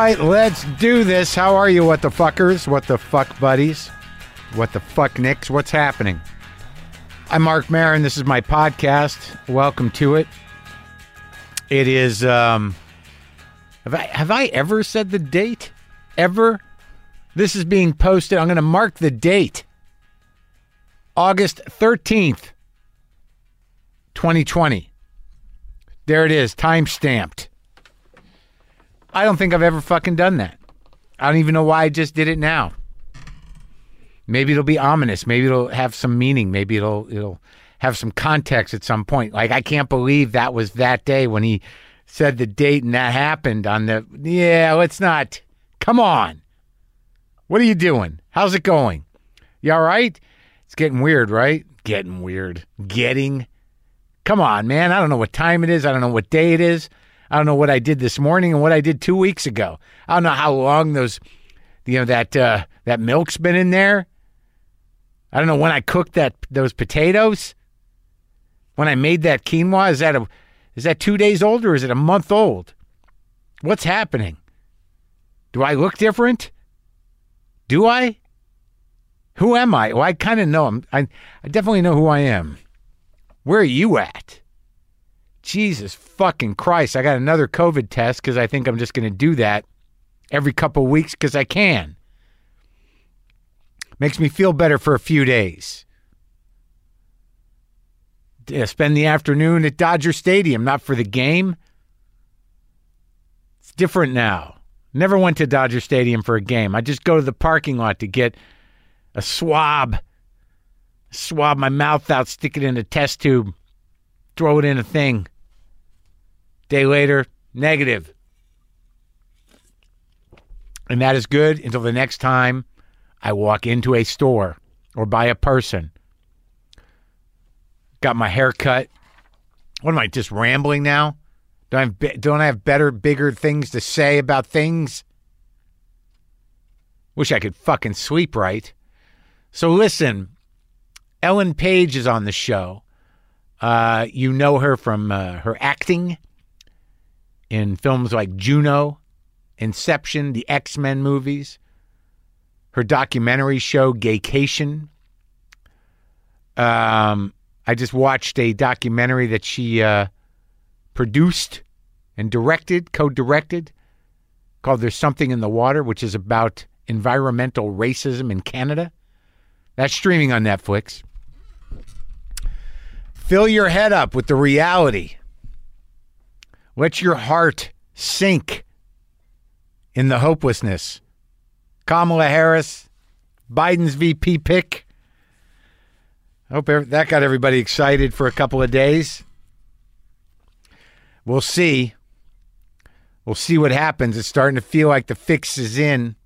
right, let's do this. How are you, what the fuckers? What the fuck buddies? What the fuck nicks? What's happening? I'm Marc Maron. This is my podcast. Welcome to it. It is um have I have I ever said the date? Ever? This is being posted. I'm gonna mark the date. August 13th, 2020. There it is, time stamped. I don't think I've ever fucking done that. I don't even know why I just did it now. Maybe it'll be ominous. Maybe it'll have some meaning. Maybe it'll it'll have some context at some point. Like I can't believe that was that day when he said the date and that happened on the Yeah, let's not. Come on. What are you doing? How's it going? You all right? It's getting weird, right? Getting weird. Getting. Come on, man. I don't know what time it is. I don't know what day it is. I don't know what I did this morning and what I did two weeks ago. I don't know how long those, you know, that uh, that milk's been in there. I don't know when I cooked that those potatoes. When I made that quinoa, is that a is that two days old or is it a month old? What's happening? Do I look different? Do I? Who am I? Well, I kind of know. I'm, I I definitely know who I am. Where are you at? Jesus fucking Christ. I got another COVID test because I think I'm just going to do that every couple weeks because I can. Makes me feel better for a few days. Yeah, spend the afternoon at Dodger Stadium, not for the game. It's different now. Never went to Dodger Stadium for a game. I just go to the parking lot to get a swab, swab my mouth out, stick it in a test tube, throw it in a thing. Day later, negative. And that is good until the next time I walk into a store or by a person. Got my hair cut. What am I just rambling now? Don't I have, don't I have better, bigger things to say about things? Wish I could fucking sleep right. So listen, Ellen Page is on the show. Uh, you know her from uh, her acting in films like Juno, Inception, the X Men movies, her documentary show Gaycation. Um, I just watched a documentary that she uh, produced and directed, co directed, called There's Something in the Water, which is about environmental racism in Canada. That's streaming on Netflix. Fill your head up with the reality. Let your heart sink in the hopelessness. Kamala Harris, Biden's VP pick. I hope that got everybody excited for a couple of days. We'll see. We'll see what happens. It's starting to feel like the fix is in.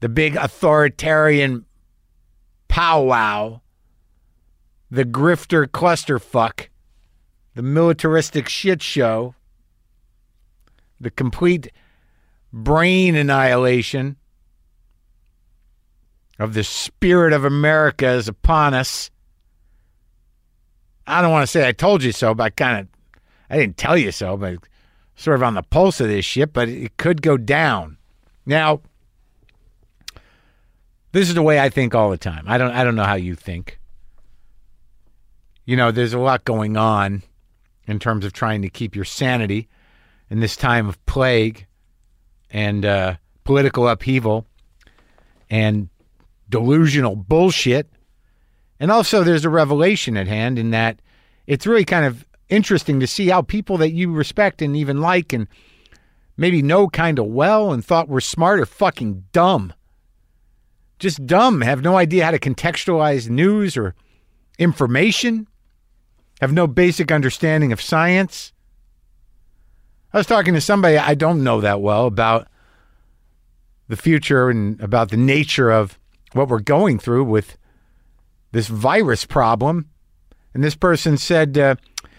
The big authoritarian powwow, the grifter clusterfuck, the militaristic shit show, the complete brain annihilation of the spirit of America is upon us. I don't want to say I told you so, but I kind of, I didn't tell you so, but sort of on the pulse of this shit, but it could go down. Now, this is the way I think all the time. I don't, I don't know how you think. You know, there's a lot going on in terms of trying to keep your sanity in this time of plague and uh, political upheaval and delusional bullshit. And also, there's a revelation at hand in that it's really kind of interesting to see how people that you respect and even like and maybe know kind of well and thought were smart are fucking dumb. Just dumb, have no idea how to contextualize news or information, have no basic understanding of science. I was talking to somebody I don't know that well about the future and about the nature of what we're going through with this virus problem. And this person said, uh,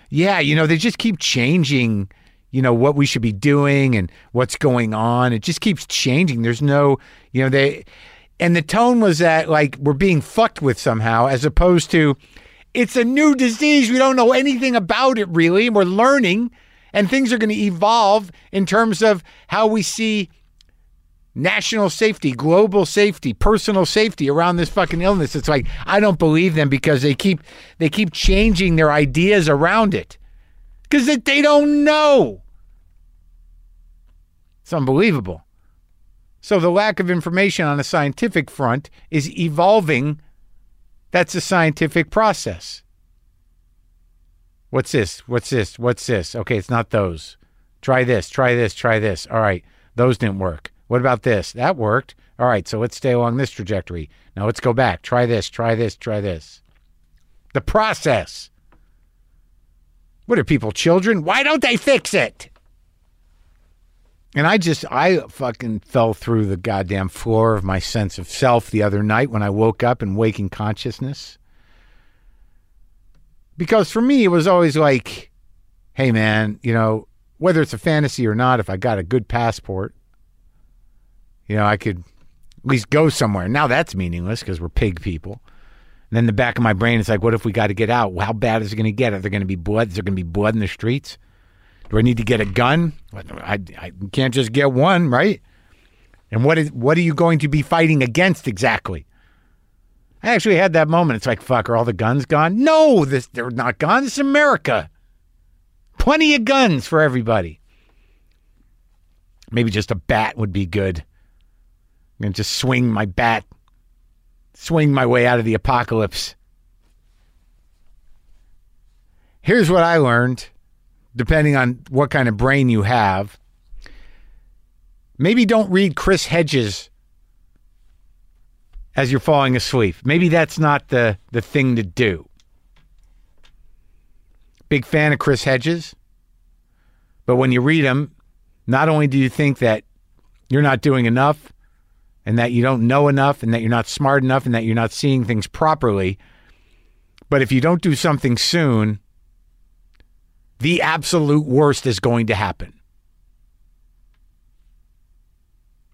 yeah, you know, they just keep changing, you know, what we should be doing and what's going on. It just keeps changing. There's no, you know, they, and the tone was that like we're being fucked with somehow, as opposed to it's a new disease. We don't know anything about it really, and we're learning. And things are going to evolve in terms of how we see national safety, global safety, personal safety around this fucking illness. It's like I don't believe them because they keep they keep changing their ideas around it. Cuz they don't know. It's unbelievable. So the lack of information on a scientific front is evolving. That's a scientific process. What's this? What's this? What's this? Okay, it's not those. Try this, try this, try this. All right, those didn't work. What about this? That worked. All right, so let's stay along this trajectory. Now let's go back. Try this, try this, try this. The process. What are people, children? Why don't they fix it? And I just, I fucking fell through the goddamn floor of my sense of self the other night when I woke up in waking consciousness. Because for me, it was always like, hey, man, you know, whether it's a fantasy or not, if I got a good passport, you know, I could at least go somewhere. Now that's meaningless because we're pig people. And then the back of my brain is like, what if we got to get out? How bad is it going to get? Are there going to be blood? Is there going to be blood in the streets? Do I need to get a gun? I, I can't just get one, right? And what is what are you going to be fighting against exactly? I actually had that moment. It's like, fuck, are all the guns gone? No, this they're not gone. It's America. Plenty of guns for everybody. Maybe just a bat would be good. I'm to just swing my bat, swing my way out of the apocalypse. Here's what I learned, depending on what kind of brain you have. Maybe don't read Chris Hedges as you're falling asleep. Maybe that's not the, the thing to do. Big fan of Chris Hedges. But when you read him, not only do you think that you're not doing enough, and that you don't know enough and that you're not smart enough and that you're not seeing things properly. But if you don't do something soon, the absolute worst is going to happen.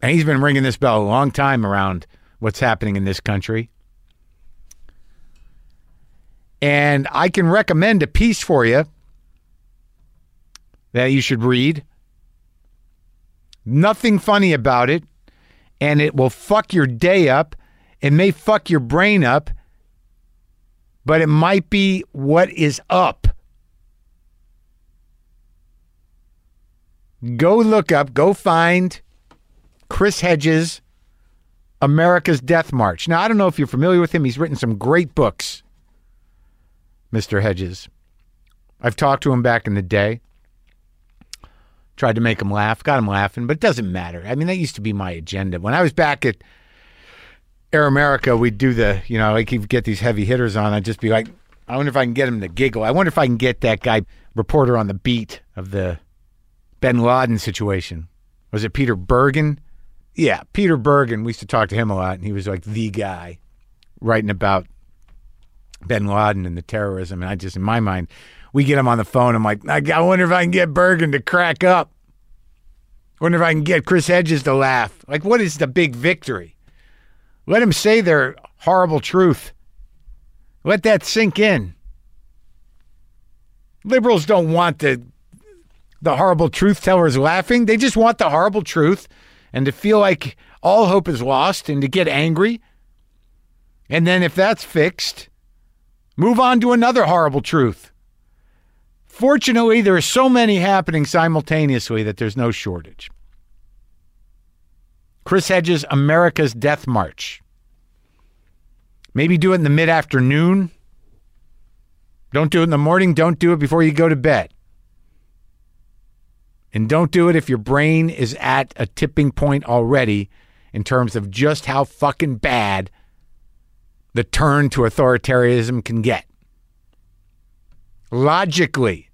And he's been ringing this bell a long time around what's happening in this country. And I can recommend a piece for you that you should read. Nothing funny about it and it will fuck your day up. It may fuck your brain up, but it might be what is up. Go look up, go find Chris Hedges, America's Death March. Now, I don't know if you're familiar with him. He's written some great books, Mr. Hedges. I've talked to him back in the day. Tried to make him laugh, got him laughing, but it doesn't matter. I mean, that used to be my agenda. When I was back at Air America, we'd do the, you know, like he'd get these heavy hitters on. I'd just be like, I wonder if I can get him to giggle. I wonder if I can get that guy, reporter on the beat of the bin Laden situation. Was it Peter Bergen? Yeah, Peter Bergen. We used to talk to him a lot, and he was like the guy writing about bin Laden and the terrorism. And I just, in my mind, we get him on the phone. I'm like, I wonder if I can get Bergen to crack up. Wonder if I can get Chris Hedges to laugh. Like, what is the big victory? Let him say their horrible truth. Let that sink in. Liberals don't want the the horrible truth tellers laughing. They just want the horrible truth and to feel like all hope is lost and to get angry. And then if that's fixed, move on to another horrible truth. Fortunately, there are so many happening simultaneously that there's no shortage. Chris Hedges, America's Death March. Maybe do it in the mid afternoon. Don't do it in the morning. Don't do it before you go to bed. And don't do it if your brain is at a tipping point already in terms of just how fucking bad the turn to authoritarianism can get logically,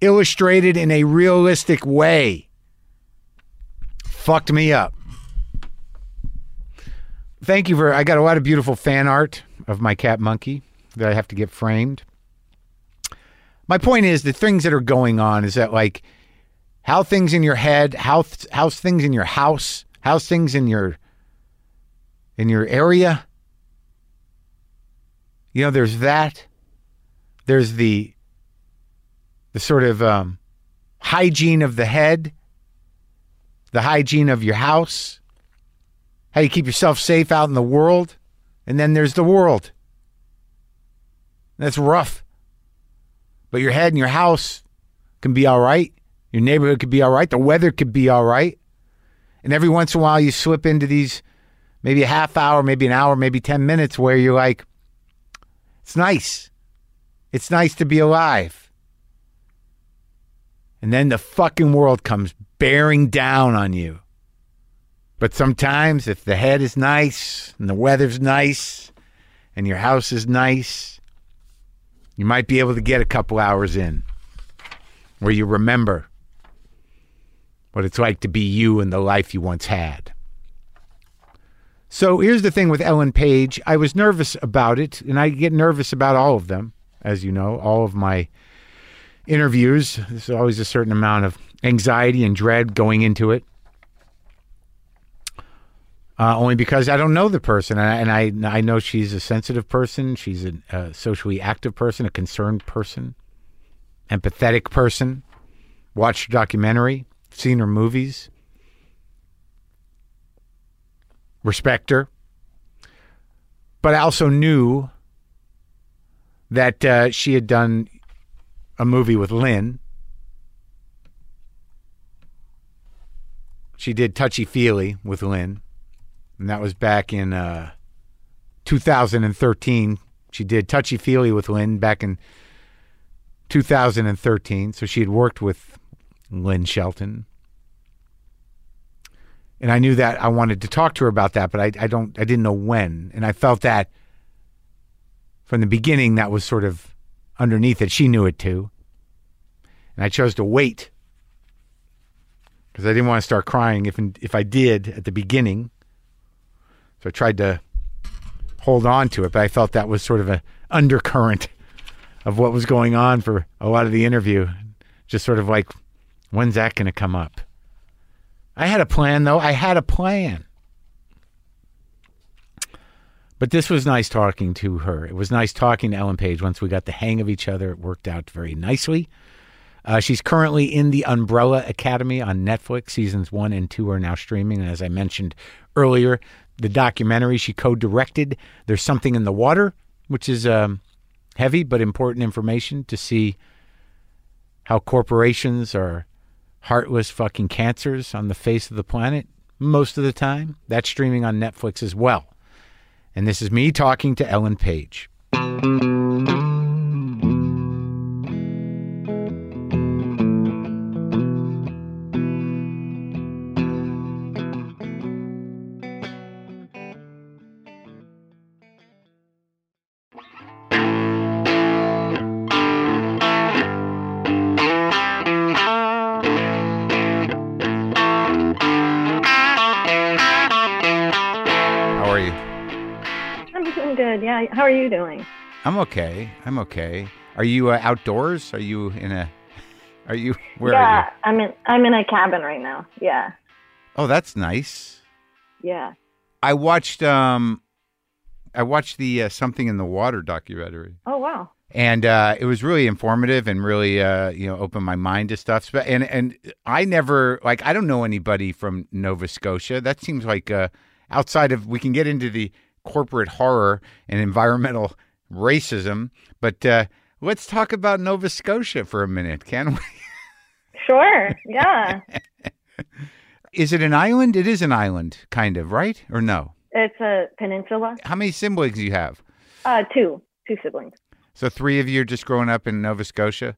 illustrated in a realistic way. Fucked me up. Thank you for. I got a lot of beautiful fan art of my cat monkey that I have to get framed. My point is the things that are going on is that like how things in your head, how how's things in your house, how's things in your in your area. You know, there's that. There's the the sort of um, hygiene of the head, the hygiene of your house, how you keep yourself safe out in the world, and then there's the world. That's rough. But your head and your house can be all right. Your neighborhood could be all right. The weather could be all right. And every once in a while, you slip into these maybe a half hour, maybe an hour, maybe 10 minutes where you're like, it's nice. It's nice to be alive. And then the fucking world comes bearing down on you. But sometimes, if the head is nice and the weather's nice and your house is nice, you might be able to get a couple hours in where you remember what it's like to be you and the life you once had. So here's the thing with Ellen Page. I was nervous about it, and I get nervous about all of them, as you know, all of my interviews. There's always a certain amount of anxiety and dread going into it. Uh, only because I don't know the person, and I, and I I know she's a sensitive person. She's a, a socially active person, a concerned person, empathetic person. Watched her documentary, seen her movies, respect her, but I also knew that uh, she had done a movie with Lynn. She did Touchy Feely with Lynn, and that was back in uh, 2013. She did Touchy Feely with Lynn back in 2013. So she had worked with Lynn Shelton. And I knew that I wanted to talk to her about that, but I, I don't I didn't know when. And I felt that from the beginning that was sort of underneath it. She knew it too. And I chose to wait because I didn't want to start crying if if I did at the beginning. So I tried to hold on to it, but I felt that was sort of an undercurrent of what was going on for a lot of the interview. Just sort of like, when's that going to come up? I had a plan, though. I had a plan. But this was nice talking to her. It was nice talking to Ellen Page. Once we got the hang of each other, it worked out very nicely. Uh, she's currently in the Umbrella Academy on Netflix. Seasons one and two are now streaming. And as I mentioned earlier, the documentary she co directed, There's Something in the Water, which is um, heavy but important information to see how corporations are heartless fucking cancers on the face of the planet most of the time. That's streaming on Netflix as well. And this is me talking to Ellen Page. How are you doing? I'm okay. I'm okay. Are you uh, outdoors? Are you in a? Are you where yeah, are you? I'm in. I'm in a cabin right now. Yeah. Oh, that's nice. Yeah. I watched um, I watched the uh, Something in the Water documentary, Oh wow. and uh, it was really informative and really uh, you know opened my mind to stuff. And and I never like I don't know anybody from Nova Scotia. That seems like uh, outside of we can get into the corporate horror and environmental racism, but uh, let's talk about Nova Scotia for a minute, can we? Sure. Yeah. Is it an island? It is an island, kind of, right? Or no? it's a peninsula. How many siblings do you have? Uh, two. Two siblings. So three of you are just growing up in Nova Scotia,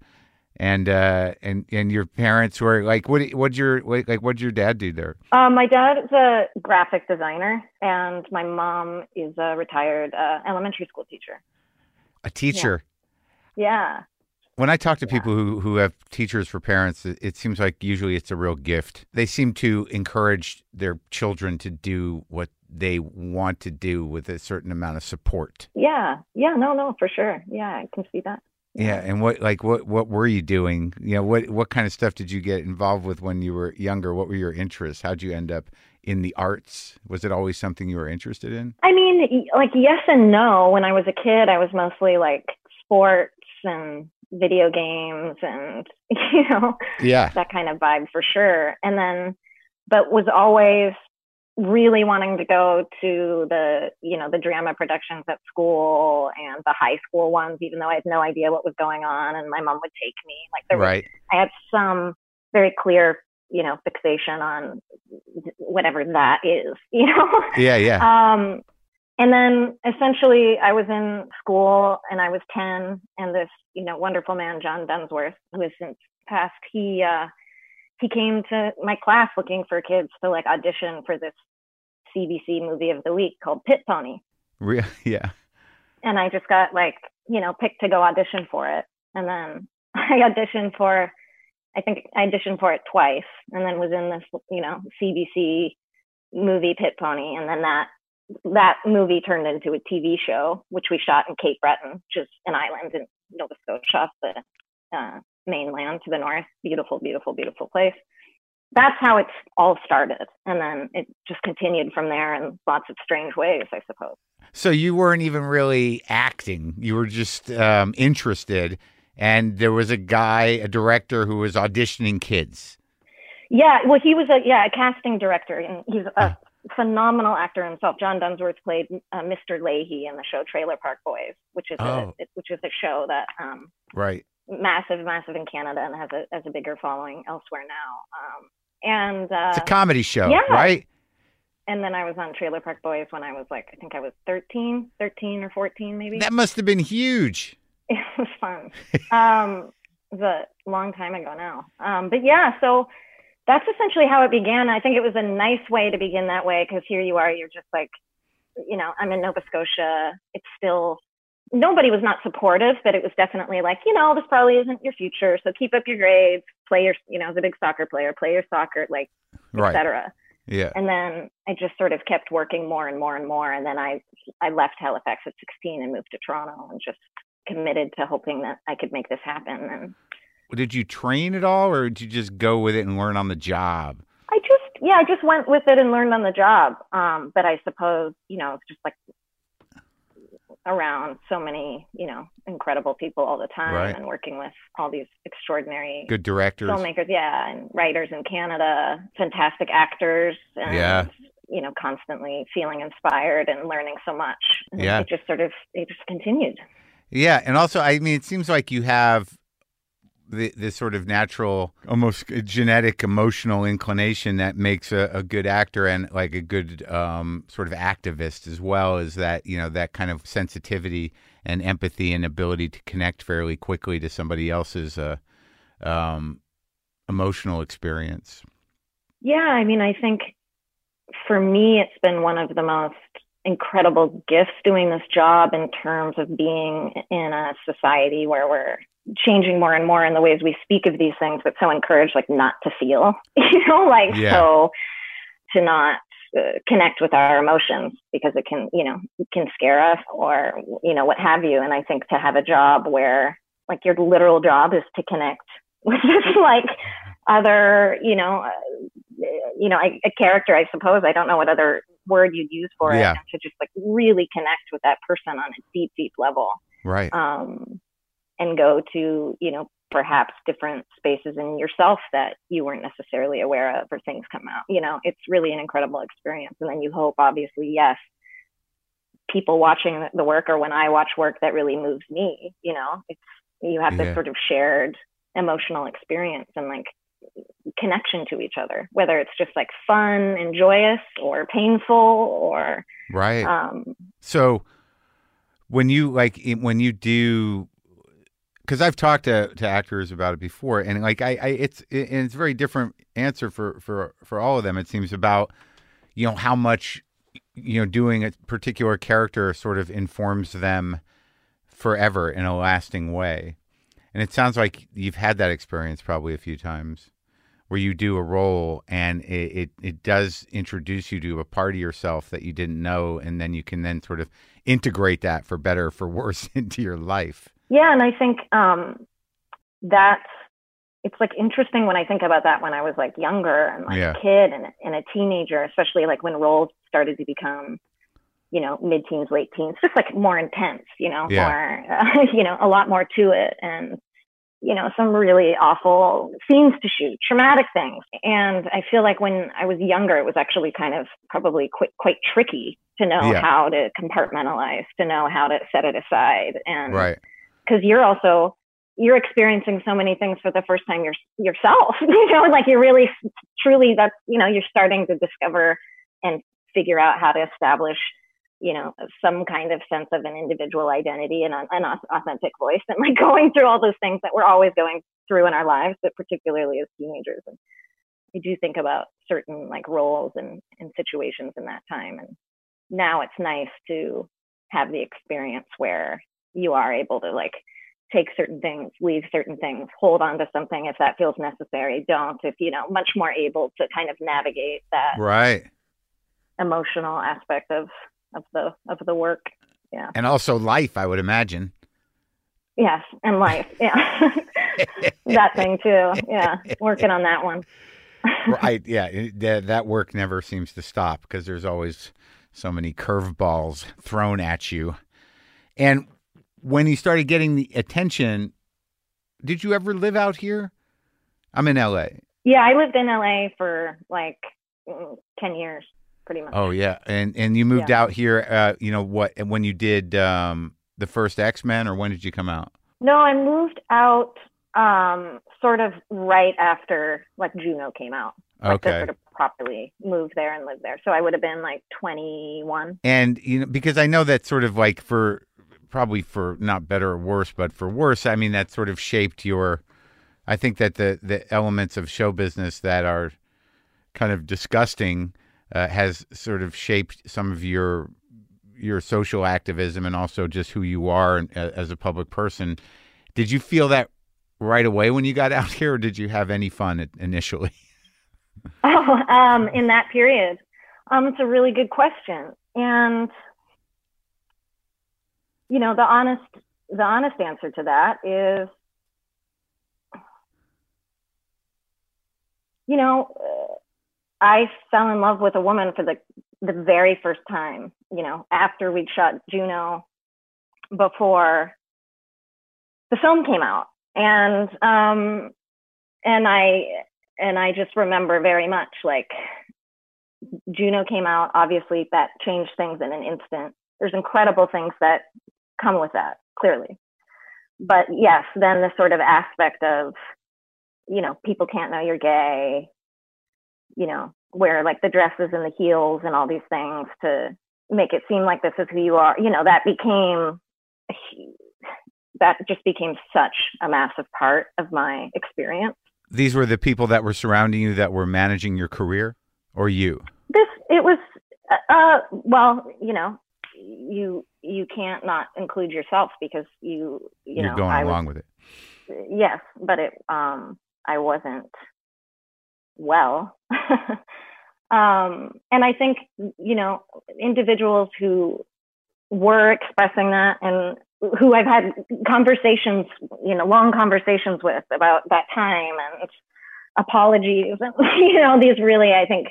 and uh, and and your parents were like, what? What'd your like? What'd your dad do there? Um, my dad is a graphic designer, and my mom is a retired uh, elementary school teacher. A teacher. Yeah. When I talk to Yeah. people who who have teachers for parents, it, it seems like usually it's a real gift. They seem to encourage their children to do what they want to do with a certain amount of support. Yeah. Yeah. No. No. For sure. Yeah. I can see that. Yeah, and what like what what were you doing? You know, what what kind of stuff did you get involved with when you were younger? What were your interests? How'd you end up in the arts? Was it always something you were interested in? I mean, like yes and no. When I was a kid, I was mostly like sports and video games and you know Yeah. that kind of vibe for sure. And then, but was always really wanting to go to the, you know, the drama productions at school and the high school ones, even though I had no idea what was going on. And my mom would take me. Like there was, Right. I had some very clear, you know, fixation on whatever that is, you know? Yeah. Yeah. Um, and then essentially, I was in school and I was 10, and this, you know, wonderful man, John Dunsworth, who has since passed, he, uh, he came to my class looking for kids to like audition for this CBC movie of the week called Pit Pony. Re- yeah. And I just got like, you know, picked to go audition for it. And then I auditioned for, I think I auditioned for it twice and then was in this, you know, CBC movie Pit Pony. And then that, that movie turned into a TV show, which we shot in Cape Breton, which is an island in Nova Scotia, off the uh, mainland to the north. Beautiful, beautiful, beautiful place. That's how it's all started. And then it just continued from there in lots of strange ways, I suppose. So you weren't even really acting. You were just um, interested. And there was a guy, a director who was auditioning kids. Yeah, well, he was a yeah a casting director, and he's a phenomenal actor himself. John Dunsworth played uh, Mr. Lahey in the show Trailer Park Boys, which is Oh. a which is a show that um, Right. Massive, massive in Canada and has a has a bigger following elsewhere now. Um, and uh, It's a comedy show, yeah. right? and then I was on Trailer Park Boys when I was like I think I was 13, 13 or fourteen maybe. That must have been huge. it was fun. um, a long time ago now. Um, but yeah, so that's essentially how it began. I think it was a nice way to begin that way because here you are, you're just like, you know, I'm in Nova Scotia. It's still nobody was not supportive, but it was definitely like, you know, this probably isn't your future. So keep up your grades, play your, you know, as a big soccer player, play your soccer, like, Right. etc. Yeah. And then I just sort of kept working more and more and more. And then I I left Halifax at 16 and moved to Toronto and just committed to hoping that I could make this happen. And Did you train at all, or did you just go with it and learn on the job? I just yeah, I just went with it and learned on the job. Um, but I suppose you know it's just like around so many you know incredible people all the time Right. and working with all these extraordinary Good directors. filmmakers, yeah, and writers in Canada, fantastic actors, and Yeah. you know, constantly feeling inspired and learning so much. And Yeah. it just sort of it just continued. Yeah, and also, I mean, it seems like you have the this sort of natural, almost genetic, emotional inclination that makes a, a good actor and like a good um, sort of activist as well. Is that you know that kind of sensitivity and empathy and ability to connect fairly quickly to somebody else's uh, um, emotional experience. Yeah, I mean, I think for me, it's been one of the most incredible gifts doing this job in terms of being in a society where we're changing more and more in the ways we speak of these things, but so encouraged like not to feel, you know, like Yeah. so to not uh, connect with our emotions because it can, you know, it can scare us or, you know, what have you. And I think to have a job where like your literal job is to connect with just like other, you know, uh, you know, I, a character, I suppose. I don't know what other word you'd use for Yeah. it. To just like really connect with that person on a deep, deep level, Right. um, and go to, you know, perhaps different spaces in yourself that you weren't necessarily aware of, or things come out. You know, it's really an incredible experience. And then you hope, obviously, yes, people watching the- work, or when I watch work that really moves me, you know, it's you have this Yeah. sort of shared emotional experience and like connection to each other, whether it's just like fun and joyous or painful or Right. um, So when you like when you do because I've talked to, to actors about it before, and like I, I it's it, and it's a very different answer for for for all of them. It seems about you know how much you know doing a particular character sort of informs them forever in a lasting way. And it sounds like you've had that experience probably a few times where you do a role and it, it, it does introduce you to a part of yourself that you didn't know and then you can then sort of integrate that for better or for worse into your life. Yeah, and I think um, that's it's like interesting when I think about that when I was like younger and like Yeah. a kid and, and a teenager, especially like when roles started to become, you know, mid teens, late teens, just like more intense, you know, Yeah. more, uh, you know, a lot more to it. And you know, some really awful scenes to shoot, traumatic things. And I feel like when I was younger, it was actually kind of probably quite, quite tricky to know Yeah. how to compartmentalize, to know how to set it aside. And Right. because you're also, you're experiencing so many things for the first time your, yourself, you know, like you're really truly that's, you know, you're starting to discover and figure out how to establish you know some kind of sense of an individual identity and an, an authentic voice and like going through all those things that we're always going through in our lives but particularly as teenagers and i do think about certain like roles and, and situations in that time and now it's nice to have the experience where you are able to like take certain things leave certain things hold on to something if that feels necessary don't if you know much more able to kind of navigate that Right. emotional aspect of of the of the work yeah And also life, I would imagine. yes and life yeah that thing too yeah working on that one right. Yeah. That, that work never seems to stop because there's always so many curveballs thrown at you. And when you started getting the attention, did you ever live out here? I'm in LA. yeah i lived in la for like mm, 10 years pretty much Oh yeah, and and you moved out here. Uh, you know what? When you did um, the first X Men, or when did you come out? no i moved out um sort of right after like juno came out like Okay. sort of properly move there and live there so i would have been like 21 And you know, because I know that sort of like for probably for not better or worse, but for worse, I mean that sort of shaped your. I think that the the elements of show business that are kind of disgusting uh, has sort of shaped some of your your social activism and also just who you are uh, as a public person. Did you feel that right away when you got out here, or did you have any fun initially? Oh, um, in that period, um, it's a really good question, and you know, the honest, the honest answer to that is, you know, I fell in love with a woman for the the very first time. You know, after we'd shot Juno, before the film came out, and um, and I and I just remember very much like Juno came out. Obviously, that changed things in an instant. There's incredible things that come with that, clearly. But yes, then the sort of aspect of, you know, people can't know you're gay, you know, wear like the dresses and the heels and all these things to make it seem like this is who you are, you know, that became, that just became such a massive part of my experience. These were the people that were surrounding you that were managing your career, or you? this it was uh, uh well you know you you can't not include yourself because you you You're know going I along was, with it. yes but it um i wasn't well. Um and i think you know individuals who were expressing that and who i've had conversations you know long conversations with about that time and apologies and you know these really i think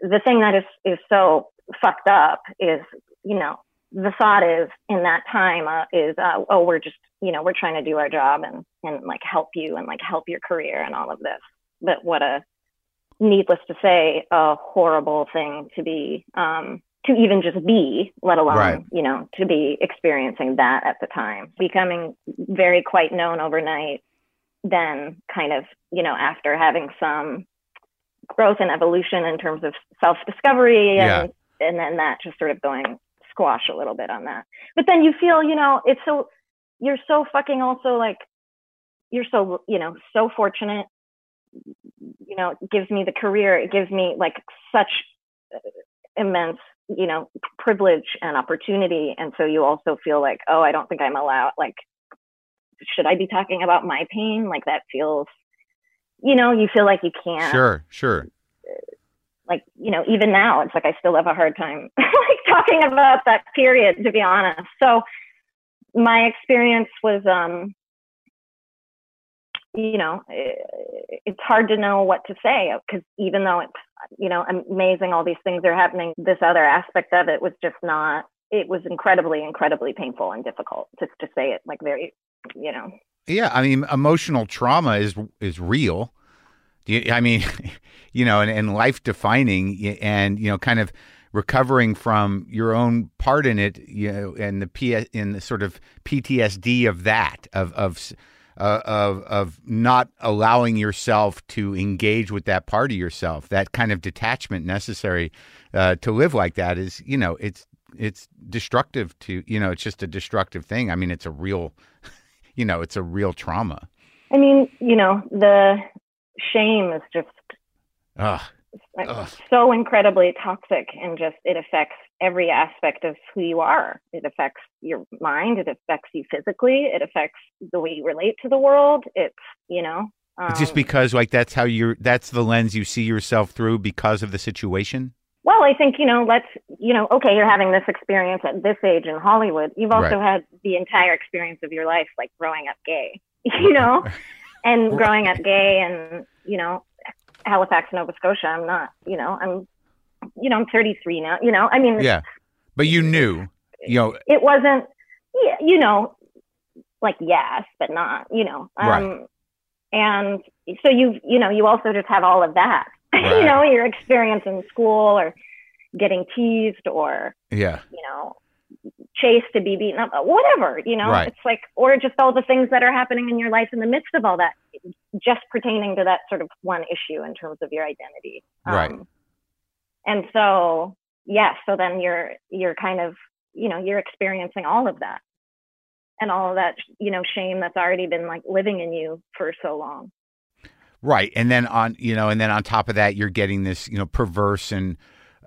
the thing that is is so fucked up is you know the thought is in that time uh, is uh, oh we're just you know we're trying to do our job and and like help you and like help your career and all of this but what a needless to say a horrible thing to be um to even just be let alone Right. you know to be experiencing that at the time becoming very quite known overnight then kind of you know after having some growth and evolution in terms of self discovery and and then that just sort of going squash a little bit on that. But then you feel, you know, it's so you're so fucking also like you're so you know so fortunate. You know, it gives me the career. It gives me like such uh, immense you know privilege and opportunity and so you also feel like oh i don't think i'm allowed like should i be talking about my pain like that feels you know you feel like you can't Sure, sure. like you know even now it's like i still have a hard time like talking about that period to be honest so my experience was um you know it, it's hard to know what to say because even though it's you know amazing all these things are happening this other aspect of it was just not it was incredibly incredibly painful and difficult just to say it like very you know Yeah, I mean, emotional trauma is is real. I mean, you know, and, and life defining, and you know, kind of recovering from your own part in it, you know, and the P in the sort of PTSD of that, of of uh, of of not allowing yourself to engage with that part of yourself, that kind of detachment necessary uh, to live like that is, you know, it's it's destructive to, you know, it's just a destructive thing. I mean, it's a real, you know, it's a real trauma. I mean, you know, the shame is just Ugh. Like, Ugh. so incredibly toxic and just it affects every aspect of who you are. It affects your mind. It affects you physically. It affects the way you relate to the world. It's, you know, um, just because like that's how you're that's the lens you see yourself through because of the situation Well, I think, you know, let's, you know, okay, you're having this experience at this age in Hollywood. You've also had the entire experience of your life, like growing up gay, you know, and growing up gay and, you know, Halifax, Nova Scotia. I'm not, you know, I'm, you know, I'm 33 now, you know, I mean, yeah but you knew you know it wasn't, yeah, you know, like yes, but not, you know, um, Right. and so you, you know, you also just have all of that, Right. you know, your experience in school or getting teased or, yeah you know, chased to be beaten up, whatever, you know, Right. it's like, or just all the things that are happening in your life in the midst of all that, just pertaining to that sort of one issue in terms of your identity. Right. And so, yeah, so then you're, you're kind of, you know, you're experiencing all of that and all of that, you know, shame that's already been like living in you for so long. right and then on you know and then on top of that you're getting this you know perverse and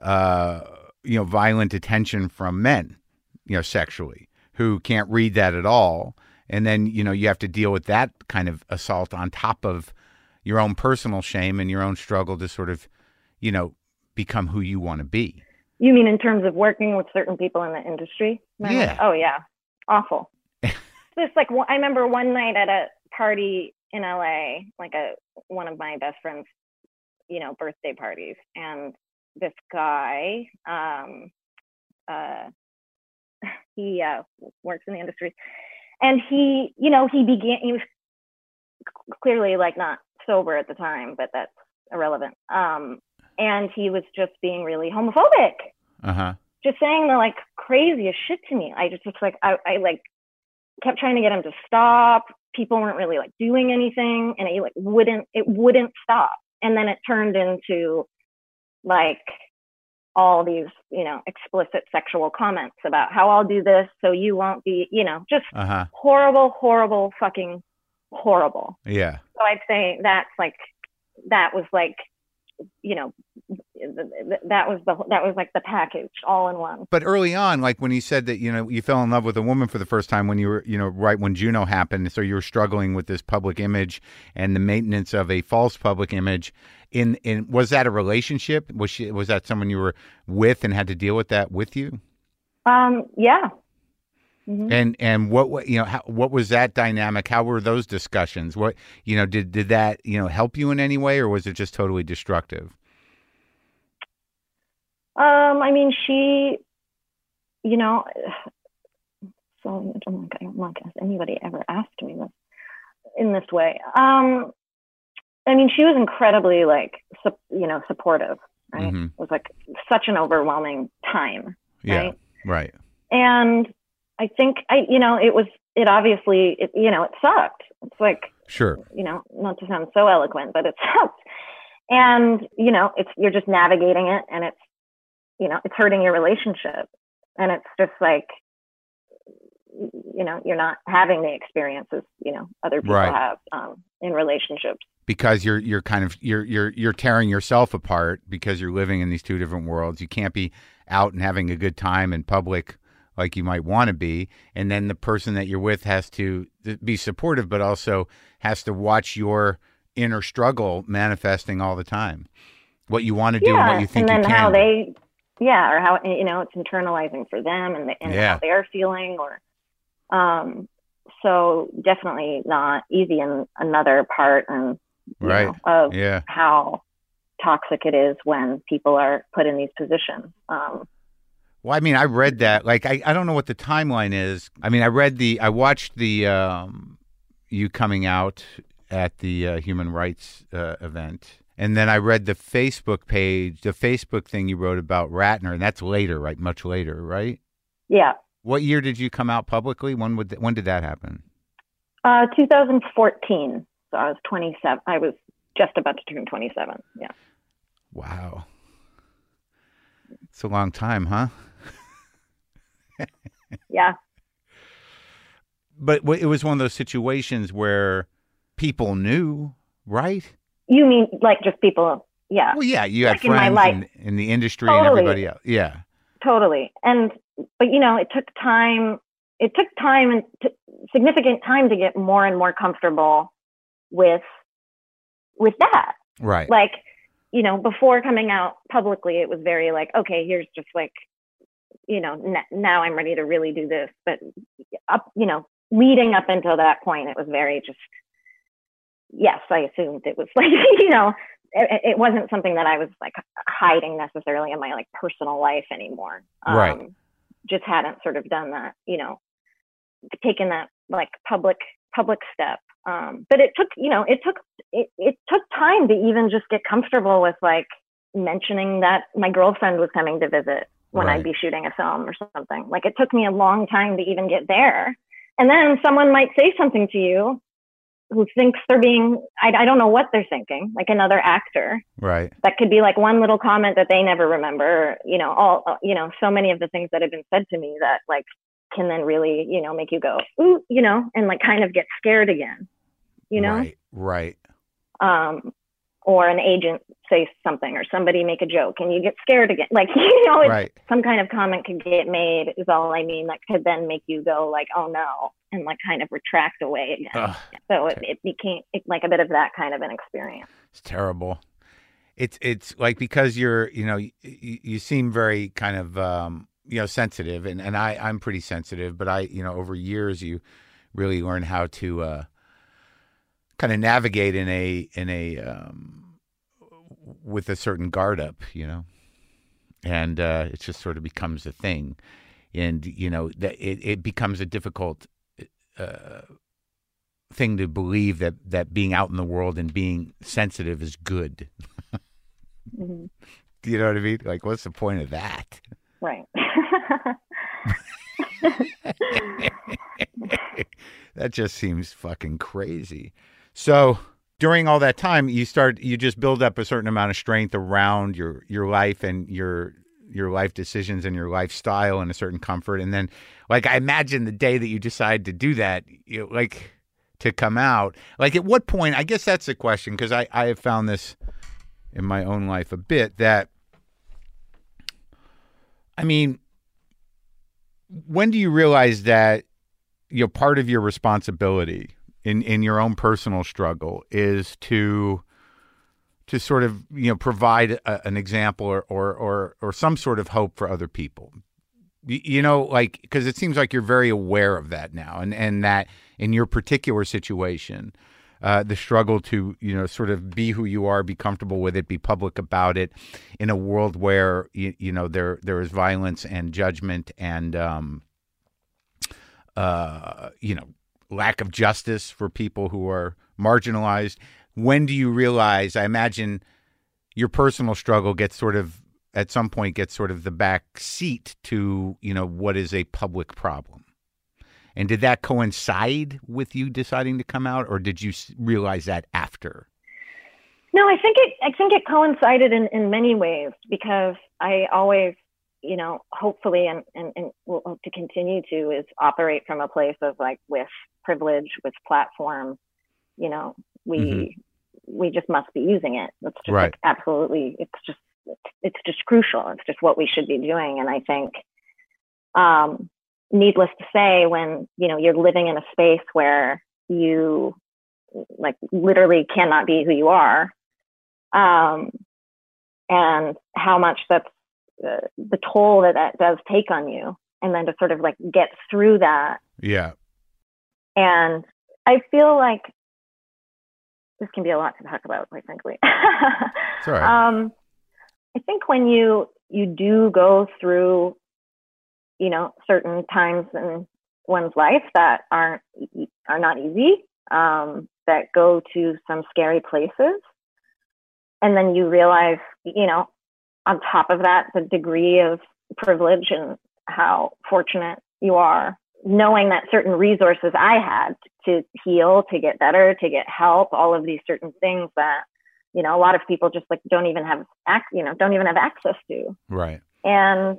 uh you know violent attention from men you know sexually who can't read that at all and then you know you have to deal with that kind of assault on top of your own personal shame and your own struggle to sort of you know become who you want to be You mean in terms of working with certain people in the industry? Yeah. Oh yeah, awful. Just like I remember one night at a party in LA, like a one of my best friends, you know, birthday parties, and this guy, um, uh, he uh, works in the industry, and he, you know, he began. He was clearly like not sober at the time, but that's irrelevant. Um, and he was just being really homophobic uh-huh just saying the like craziest shit to me. I just was like, I, I like kept trying to get him to stop. People weren't really like doing anything, and he like wouldn't. It wouldn't stop. And then it turned into like all these, you know, explicit sexual comments about how I'll do this so you won't be, you know, just uh-huh horrible, horrible, fucking horrible. yeah So I'd say that's like that was like, you know, that was the that was like the package all in one. But early on, like when you said that you know you fell in love with a woman for the first time when you were you know right when Juno happened, so you were struggling with this public image and the maintenance of a false public image. In in was that a relationship? Was she was that someone you were with and had to deal with that with you? Um, yeah. Mhm. And and what what you know how, what was that dynamic? How were those discussions? What you know did did that you know help you in any way, or was it just totally destructive? Um, I mean, she, you know, so I don't I don't anybody ever asked me this in this way. Um, I mean, she was incredibly like, sup- you know, supportive. Right? Mhm. It was like such an overwhelming time. Yeah, Right. right. And I think I, you know, it was, it obviously, it, you know, it sucked. It's like, Sure. you know, not to sound so eloquent, but it sucked. And, you know, it's, you're just navigating it and it's, you know, it's hurting your relationship. And it's just like, you know, you're not having the experiences, you know, other people Right. have um, in relationships. because you're you're kind of you're you're you're tearing yourself apart because you're living in these two different worlds. You can't be out and having a good time in public like you might want to be, and then the person that you're with has to be supportive, but also has to watch your inner struggle manifesting all the time. What you want to do and what you think and then you can. how they, yeah, or how you know it's internalizing for them and, the, and Yeah. how they're feeling, or um, so definitely not easy in another part and Right. know, of yeah. how toxic it is when people are put in these positions. Um, Well, I mean, I read that. Like, I, I don't know what the timeline is. I mean, I read the, I watched the, um, you coming out at the uh, human rights uh, event. And then I read the Facebook page, the Facebook thing you wrote about Ratner, and that's later, right? Much later, right? Yeah. What year did you come out publicly? When would th- when did that happen? Uh, 2014. So I was 27. I was just about to turn 27. Yeah. Wow. It's a long time, huh? Yeah. But it was one of those situations where people knew, right? You mean like just people? Yeah. Well, yeah, you had Like in my friends life. in, in the industry and Totally. everybody else. Yeah, totally and but you know it took time it took time and t- significant time to get more and more comfortable with with that right. like you know before coming out publicly it was very like okay here's just like you know n- now i'm ready to really do this but up you know leading up until that point it was very just yes i assumed it was like you know it, it wasn't something that i was like hiding necessarily in my like personal life anymore Um, Right. just hadn't sort of done that you know taken that like public public step um but it took you know it took it, it took time to even just get comfortable with like mentioning that my girlfriend was coming to visit when Right. I'd be shooting a film or something. Like it took me a long time to even get there. And then someone might say something to you who thinks they're being, I, I don't know what they're thinking, like another actor. Right. That could be like one little comment that they never remember, you know, all, uh, you know, so many of the things that have been said to me that like can then really, you know, make you go, ooh, you know, and like kind of get scared again, you know? Right. Right. um, or an agent say something or somebody make a joke and you get scared again. Like, you know, it's, Right. some kind of comment could get made is all I mean that could then make you go like, oh no, and like kind of retract away again. Ugh, so it, it became it, like a bit of that kind of an experience. it's terrible. It's it's like because you're you know you, you seem very kind of um, you know sensitive and and I I'm pretty sensitive, but I you know over years you really learn how to uh, kind of navigate in a in a um, with a certain guard up, you know, and uh, it just sort of becomes a thing, and you know that it, it becomes a difficult uh, thing to believe that that being out in the world and being sensitive is good. hmm Do you know what I mean? Like, what's the point of that? Right. that just seems fucking crazy. So during all that time, you start you just build up a certain amount of strength around your your life and your your life decisions and your lifestyle and a certain comfort. And then, like, I imagine the day that you decide to do that, you like to come out. Like, at what point? I guess that's the question because I I have found this in my own life a bit that. I mean, when do you realize that you know part of your responsibility in in your own personal struggle is to to sort of you know provide a, an example or, or or or some sort of hope for other people. You, you know like because it seems like you're very aware of that now and and that in your particular situation uh, the struggle to you know sort of be who you are, be comfortable with it, be public about it, in a world where you, you know there there is violence and judgment and um, uh, you know lack of justice for people who are marginalized. When do you realize? I imagine your personal struggle gets sort of at some point gets sort of the back seat to you know what is a public problem. And did that coincide with you deciding to come out, or did you realize that after? No, I think it. I think it coincided in, in many ways because I always, you know, hopefully and and, and we'll hope to continue to is operate from a place of like with privilege, with platform. You know, we Mhm. we just must be using it. It's just Right. like absolutely. It's just it's just crucial. It's just what we should be doing. And I think, um, needless to say, when you know you're living in a space where you like literally cannot be who you are um, and how much that's uh, the toll that that does take on you and then to sort of like get through that Yeah. and i feel like this can be a lot to talk about quite frankly right. um, i think when you you do go through you know certain times in one's life that aren't are not easy um, that go to some scary places. And then you realize, you know, on top of that, the degree of privilege and how fortunate you are, knowing that certain resources I had to heal, to get better, to get help, all of these certain things that, you know, a lot of people just like don't even have, ac- you know, don't even have access to. Right. And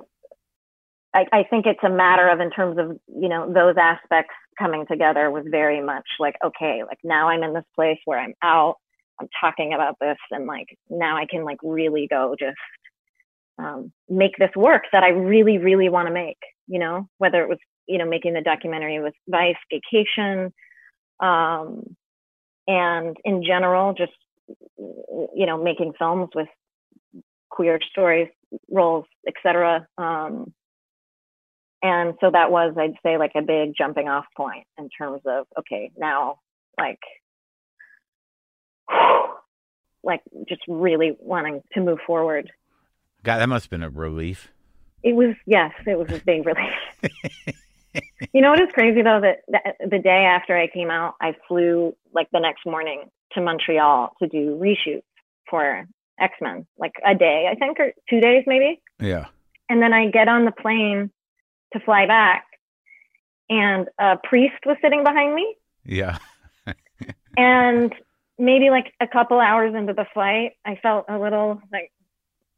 I, I think it's a matter of, in terms of, you know, those aspects coming together was very much like, okay, like now I'm in this place where I'm out, I'm talking about this, and like now I can like really go just um, make this work that I really, really want to make, you know, whether it was, you know, making the documentary with Vice Gaycation, um, and in general, just, you know, making films with queer stories, roles, etc. Um, and so that was, I'd say, like a big jumping off point in terms of, okay, now, like, like just really wanting to move forward God, that must have been a relief. It was yes, it was a big relief. you know what is crazy though that, that the day after I came out, I flew like the next morning to Montreal to do reshoots for X Men, like a day I think or two days maybe. Yeah. And then I get on the plane to fly back, and a priest was sitting behind me. Yeah. and maybe like a couple hours into the flight, I felt a little like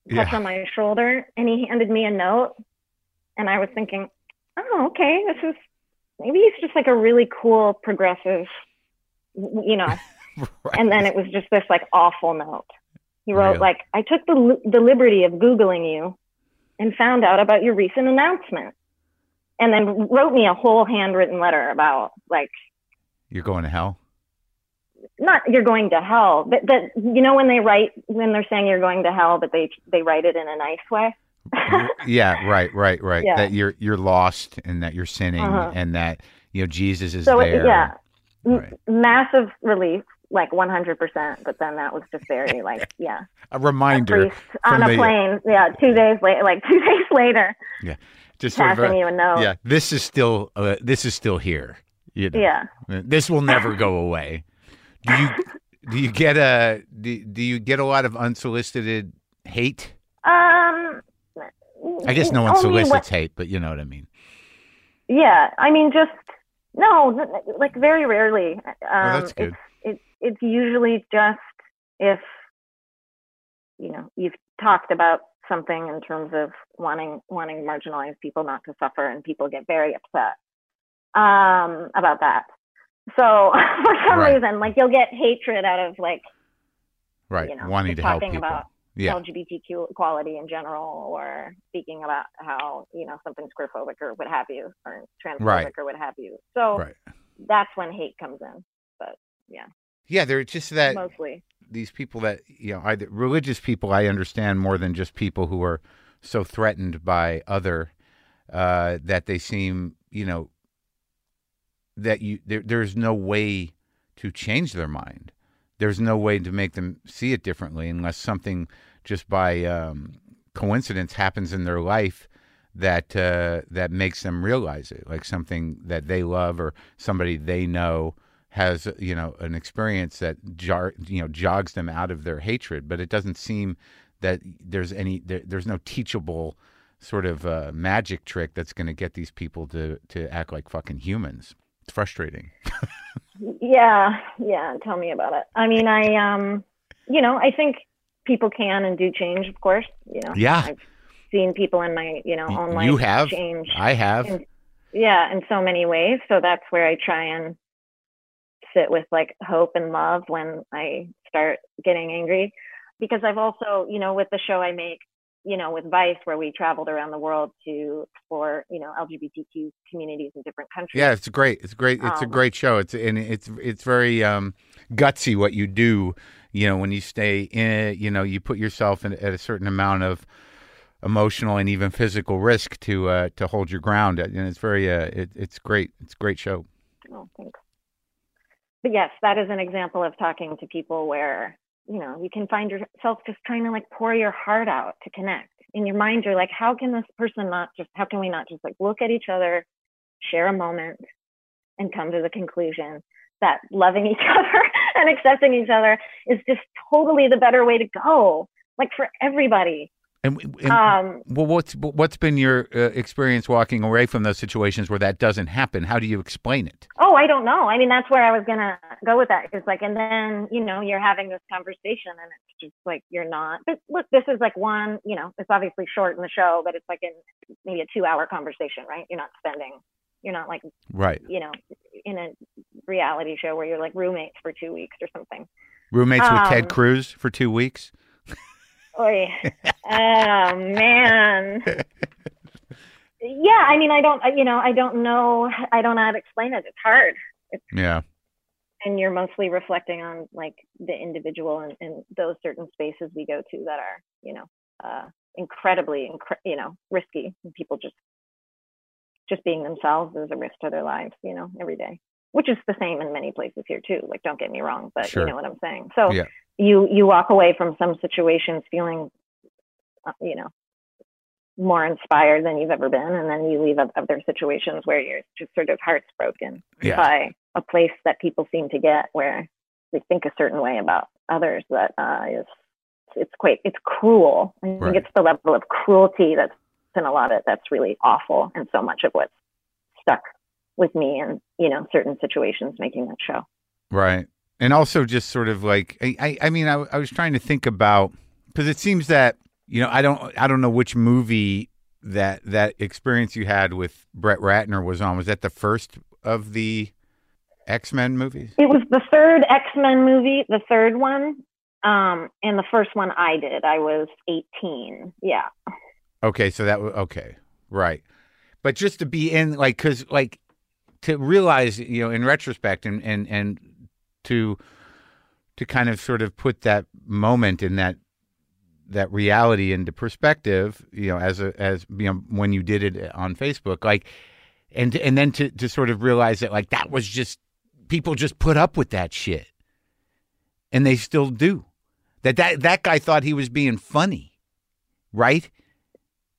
touch Yeah. on my shoulder and he handed me a note and i was thinking oh okay this is maybe he's just like a really cool progressive you know Right. and then it was just this like awful note he wrote Really? like i took the, the liberty of googling you and found out about your recent announcement and then wrote me a whole handwritten letter about like You're going to hell? Not you're going to hell but that you know when they write when they're saying you're going to hell but they they write it in a nice way yeah, right, right, right. Yeah. That you're you're lost and that you're sinning Uh-huh. and that you know Jesus is so there. yeah M- massive relief like 100% but then that was just very like yeah A a reminder priest on a the- plane yeah two days later like two days later Yeah, just sort of a- you a note yeah, this is still uh, this is still here. You know. yeah This will never go away. Do you do you get a do, do you get a lot of unsolicited hate? um I guess no one solicits hate, but you know what I mean. yeah i mean just no like very rarely um Well, that's good. it's it, it's usually just if you know you've talked about something in terms of wanting wanting marginalized people not to suffer and people get very upset um about that so for some Right. reason like you'll get hatred out of like Right. you know Wanting to help people. about yeah. lgbtq equality in general or speaking about how you know something's queerphobic or what have you or transphobic Right. or what have you so Right. that's when hate comes in But Yeah, yeah, they're just that mostly these people that you know either religious people I understand more than just people who are so threatened by other uh, that they seem you know that you there, there's no way to change their mind. There's no way to make them see it differently unless something just by um, coincidence happens in their life that uh, that makes them realize it, like something that they love or somebody they know has you know an experience that jar you know jogs them out of their hatred but it doesn't seem that there's any there, there's no teachable sort of uh, magic trick that's going to get these people to to act like fucking humans it's frustrating Yeah, yeah. Tell me about it. I mean, I um, you know, I think people can and do change, of course. You know, Yeah. I've seen people in my you know own life you have. change. i have in- yeah, in so many ways. So that's where I try and sit with like hope and love when I start getting angry, because I've also you know with the show I make. You know, with Vice, where we traveled around the world to explore, you know, LGBTQ communities in different countries. yeah it's great. It's great. It's a Um, great show. It's and it's it's very um gutsy what you do you know when you stay in you know you put yourself in, at a certain amount of emotional and even physical risk to uh to hold your ground. And it's very uh it, it's great. It's a great show. Oh, thanks. But yes, that is an example of talking to people where, you know, you can find yourself just trying to like pour your heart out to connect. In your mind, you're like, how can this person not just, how can we not just like look at each other, share a moment, and come to the conclusion that loving each other and accepting each other is just totally the better way to go, like for everybody. And, and Um, well, what's what's been your uh, experience walking away from those situations where that doesn't happen? How do you explain it? Oh, I don't know. I mean, that's where I was gonna go with that. It's like, and then you know, you're having this conversation, and it's just like you're not. But look, this is like one. You know, it's obviously short in the show, but it's like in maybe a two-hour conversation, right? You're not spending. You're not like Right, you know in a reality show where you're like roommates for two weeks or something. roommates with Ted Um, Cruz for two weeks. Oy. oh man. Yeah, I mean, I don't. You know, I don't know. I don't know how to explain it. It's hard. Yeah, and you're mostly reflecting on like the individual and, and those certain spaces we go to that are you know uh, incredibly incre- you know risky and people just just being themselves is a risk to their lives you know every day which is the same in many places here too like don't get me wrong but Sure. you know what i'm saying so Yeah. you you walk away from some situations feeling uh, you know more inspired than you've ever been and then you leave other situations where you're just sort of hearts broken Yeah. by a place that people seem to get where they think a certain way about others that uh, is it's quite it's cruel. I think Right. it's the level of cruelty that's in a lot of that's really awful, and so much of what's stuck with me and you know certain situations making that show. right. And also just sort of like I, I, I mean, I, I was trying to think about because it seems that you know I don't I don't know which movie that that experience you had with Brett Ratner was on. Was that the first of the X Men movies? It was the third X Men movie, the third one, um, and the first one I did. I was eighteen. Yeah. Okay, so that was okay, right? But just to be in, like, because like to realize, you know, in retrospect, and and and to to kind of sort of put that moment in that that reality into perspective, you know, as a as you know when you did it on Facebook, like, and and then to to sort of realize that like that was just people just put up with that shit, and they still do. That that that guy thought he was being funny, right?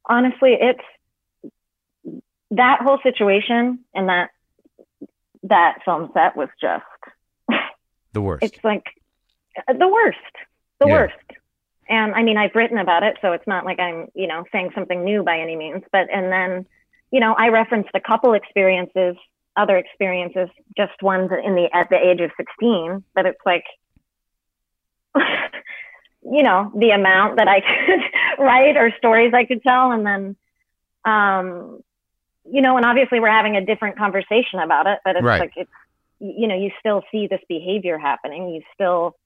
honestly, it's that whole situation and that that film set was just The worst. it's like uh, the worst, the Yeah. worst. And I mean, I've written about it, so it's not like I'm, you know, saying something new by any means. But and then, you know, I referenced a couple experiences, other experiences, just ones in the at the age of 16. But it's like, you know, the amount that I could write or stories I could tell, and then, um, you know, and obviously we're having a different conversation about it. But it's Right. like it's, you know, you still see this behavior happening. You still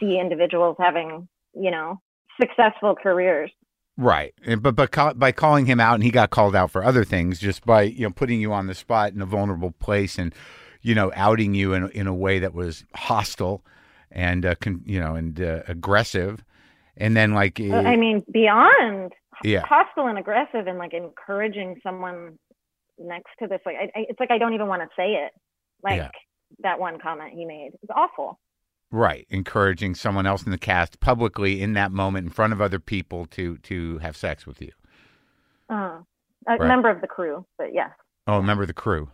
see individuals having, you know, successful careers. Right, but but call, by calling him out, and he got called out for other things, just by you know putting you on the spot in a vulnerable place, and you know outing you in in a way that was hostile, and uh, con, you know and uh, aggressive, and then like eh, I mean, beyond yeah, hostile and aggressive and like encouraging someone next to this. Like, I, I, it's like I don't even want to say it. Like Yeah. that one comment he made. It's awful. right, encouraging someone else in the cast publicly in that moment in front of other people to to have sex with you. Uh, a Right. member of the crew, but yes. Oh, a member of the crew?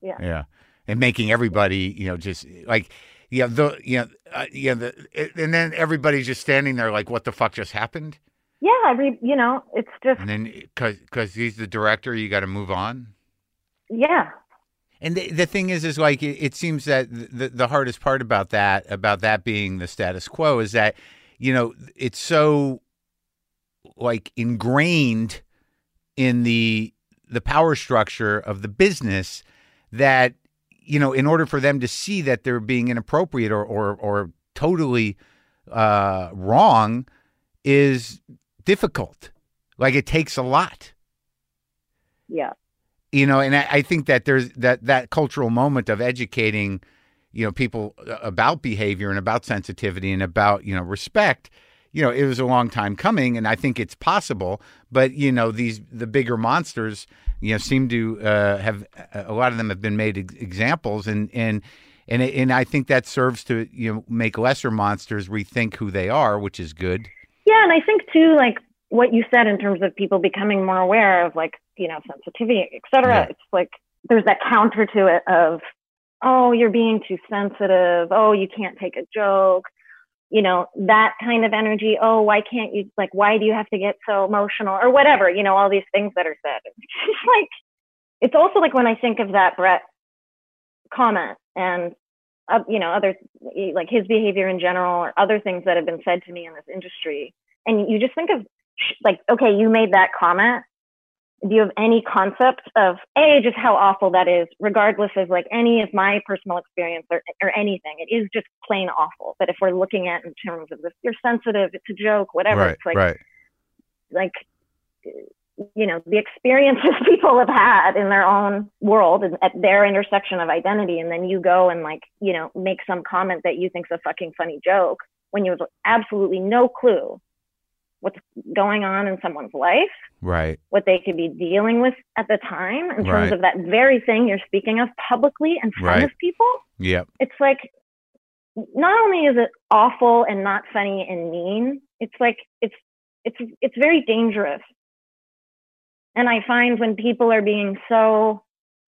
Yeah. yeah, and making everybody, you know, just like, yeah, the, you know, uh, yeah, the, and then everybody's just standing there like, what the fuck just happened? Yeah, I re, you know, it's just And then, because because he's the director, you got to move on. yeah. And the, the thing is, is like it, it seems that the the hardest part about that, about that being the status quo, is that you know it's so like ingrained in the the power structure of the business that you know in order for them to see that they're being inappropriate or or, or totally uh, wrong is difficult. Like it takes a lot Yeah. you know and I, I think that there's that that cultural moment of educating you know people uh, about behavior and about sensitivity and about you know respect you know it was a long time coming and i think it's possible but you know these the bigger monsters you know seem to uh, have a lot of them have been made ex- examples and and and and i think that serves to you know make lesser monsters rethink who they are which is good Yeah, and I think too, like what you said in terms of people becoming more aware of like, you know, sensitivity, et cetera. Yeah. It's like there's that counter to it of, oh, you're being too sensitive. Oh, you can't take a joke. You know, that kind of energy. Oh, why can't you, like, why do you have to get so emotional or whatever? You know, all these things that are said. It's like, it's also like when I think of that Brett comment and, uh, you know, other, like his behavior in general or other things that have been said to me in this industry. And you just think of, like, okay, you made that comment do you have any concept of a just how awful that is regardless of like any of my personal experience or, or anything it is just plain awful but if we're looking at in terms of this you're sensitive it's a joke whatever right, it's like right. like you know the experiences people have had in their own world and at their intersection of identity and then you go and like you know make some comment that you think's a fucking funny joke when you have absolutely no clue what's going on in someone's life, right? What they could be dealing with at the time in terms Right. of that very thing you're speaking of publicly in front Right. of people. Yep. It's like not only is it awful and not funny and mean, it's like it's it's it's very dangerous. And I find when people are being so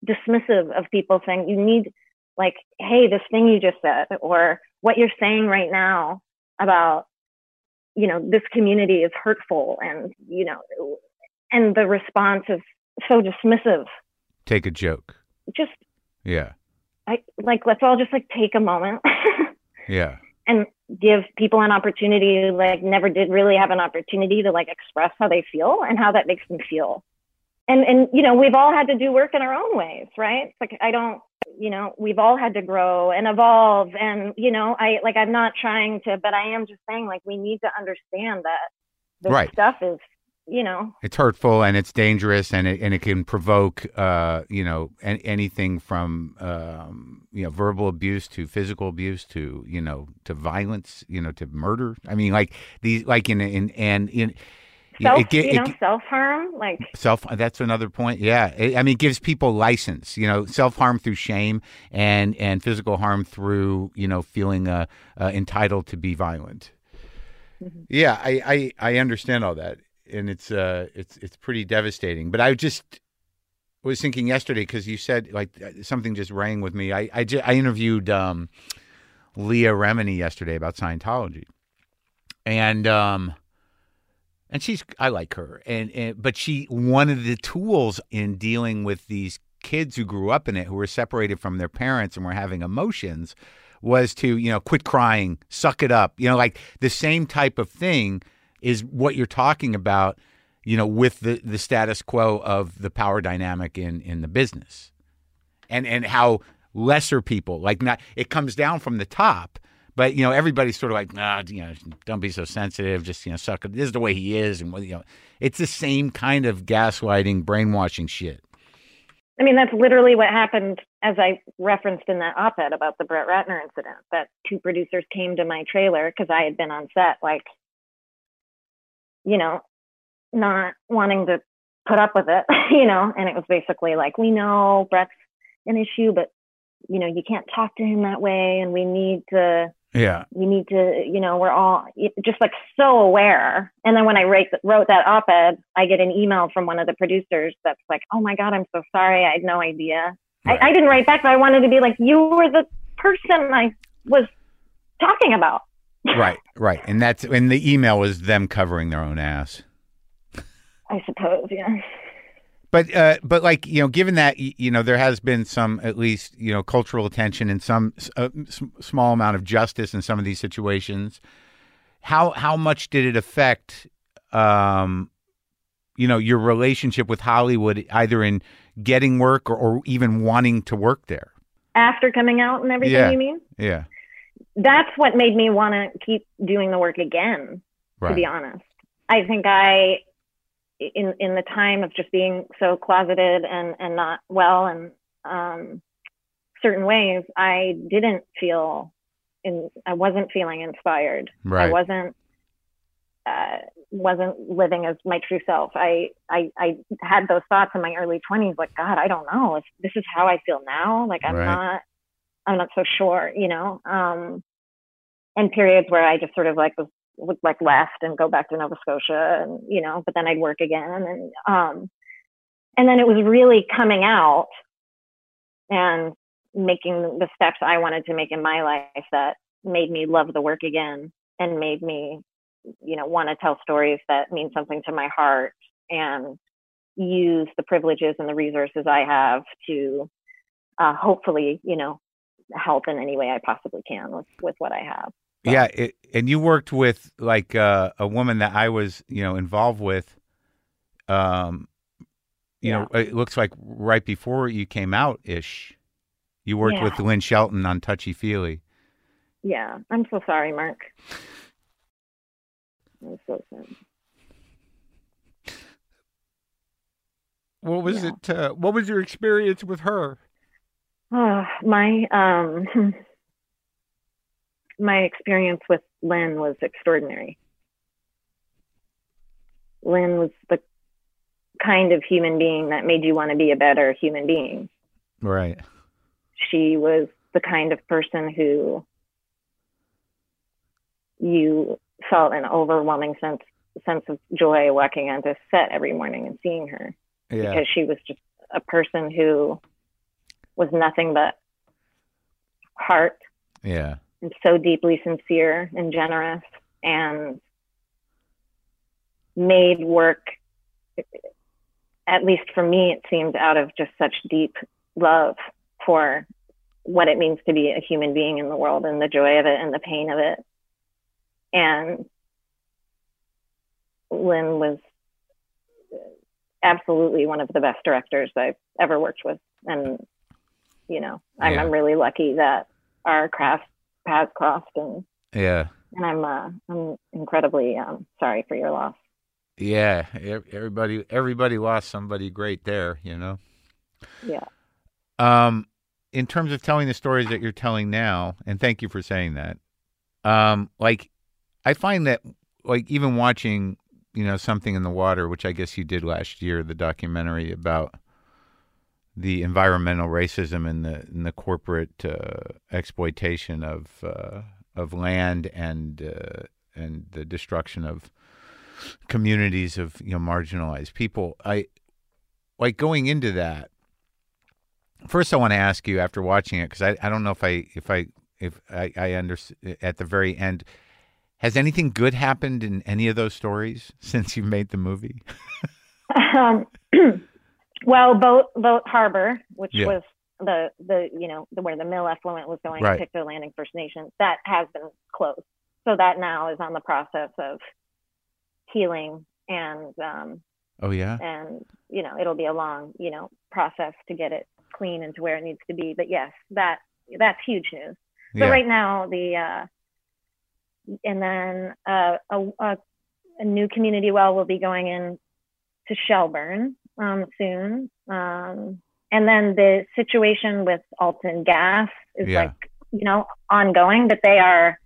dismissive of people saying you need like, hey, this thing you just said, or what you're saying right now about you know this community is hurtful and you know and the response is so dismissive Take a joke. just Yeah. i like let's all just like take a moment Yeah. and give people an opportunity who like never did really have an opportunity to like express how they feel and how that makes them feel and and you know we've all had to do work in our own ways right it's like i don't you know we've all had to grow and evolve and you know i like i'm not trying to but i am just saying like we need to understand that this Right. stuff is you know It's hurtful and it's dangerous and it and it can provoke uh, you know an, anything from um, you know verbal abuse to physical abuse to you know to violence you know to murder. I mean like these like in in and in self it, ge- you it know self harm like self that's another point yeah. It- i mean it gives people license you know self-harm through shame and and physical harm through you know feeling uh, uh entitled to be violent. Mm-hmm. yeah I, I i understand all that and it's uh it's it's pretty devastating but i just was thinking yesterday because you said like uh, something just rang with me. I i, ju- I interviewed um leah remini yesterday about scientology and um and she's I like her. And, and but she one of the tools in dealing with these kids who grew up in it who were separated from their parents and were having emotions was to you know quit crying suck it up. You know like the same type of thing is what you're talking about you know with the the status quo of the power dynamic in in the business. And and how lesser people like not it comes down from the top but you know everybody's sort of like nah you know don't be so sensitive just you know suck it this is the way he is and you know it's the same kind of gaslighting brainwashing shit I mean, that's literally what happened, as I referenced in that op ed about the Brett Ratner incident. That two producers came to my trailer because I had been on set, like, you know, not wanting to put up with it, you know, and it was basically like, we know Brett's an issue, but, you know, you can't talk to him that way, and we need to yeah we need to, you know, we're all just like so aware. And then when I write, wrote that op ed, I get an email from one of the producers that's like, oh my God, I'm so sorry. I had no idea. Right. I, I didn't write back, but I wanted to be like, you were the person I was talking about. right right and that's and the email was them covering their own ass I suppose, yeah. But uh, but like you know, given that you know there has been some at least you know cultural attention and some uh, small amount of justice in some of these situations, how how much did it affect um, you know your relationship with Hollywood either in getting work or, or even wanting to work there? After coming out and everything, Yeah. you mean? Yeah, That's what made me want to keep doing the work again. to be honest. I think I, in in the time of just being so closeted and and not well and um, certain ways, I didn't feel in. I wasn't feeling inspired. I wasn't. Uh, wasn't living as my true self. I, I I had those thoughts in my early twenties, like God, I don't know if this is how I feel now. Like I'm Right. not, I'm not so sure, you know. Um, and periods where I just sort of like was would like left and go back to Nova Scotia and you know, but then I'd work again and um and then it was really coming out and making the steps I wanted to make in my life that made me love the work again and made me, you know, want to tell stories that mean something to my heart and use the privileges and the resources I have to uh, hopefully, you know, help in any way I possibly can with, with what I have. Yeah, it, and you worked with like uh, a woman that I was, you know, involved with. Um, you yeah. know, it looks like right before you came out ish, you worked yeah. with Lynn Shelton on Touchy Feely. Yeah, I'm so sorry, Marc. I'm so sad. What was yeah. it? Uh, what was your experience with her? Uh, my um, my experience with Lynn was extraordinary. Lynn was the kind of human being that made you want to be a better human being. Right. She was the kind of person who you felt an overwhelming sense sense of joy walking onto set every morning and seeing her yeah. because she was just a person who was nothing but heart. Yeah. And so deeply sincere and generous and made work at least for me it seems out of just such deep love for what it means to be a human being in the world and the joy of it and the pain of it and Lynn was absolutely one of the best directors I've ever worked with. And, you know, I'm. I'm really lucky that our craft paths crossed and, yeah. And I'm, uh, I'm incredibly, um, sorry for your loss. Yeah. Everybody, everybody lost somebody great there, you know? Yeah. Um, in terms of telling the stories that you're telling now, and thank you for saying that. Um, like I find that like even watching, you know, something in the water, which I guess you did last year, the documentary about the environmental racism and the and the corporate uh, exploitation of uh, of land and uh, and the destruction of communities of you know marginalized people. I like going into that. First, I want to ask you after watching it because I, I don't know if I if I if I, I understand at the very end has anything good happened in any of those stories since you made the movie? um, well, boat boat harbor, which yeah. was the the you know the, where the mill effluent was going right. to Pictou Landing First Nation, that has been closed. So that now is on the process of healing and um, oh yeah, and you know it'll be a long you know process to get it clean and to where it needs to be. But yes, that that's huge news. So yeah. right now the uh, and then uh, a, a, a, new community well will be going in to Shelburne um, soon. Um, and then the situation with Alton Gas is yeah. like, you know, ongoing, but they are,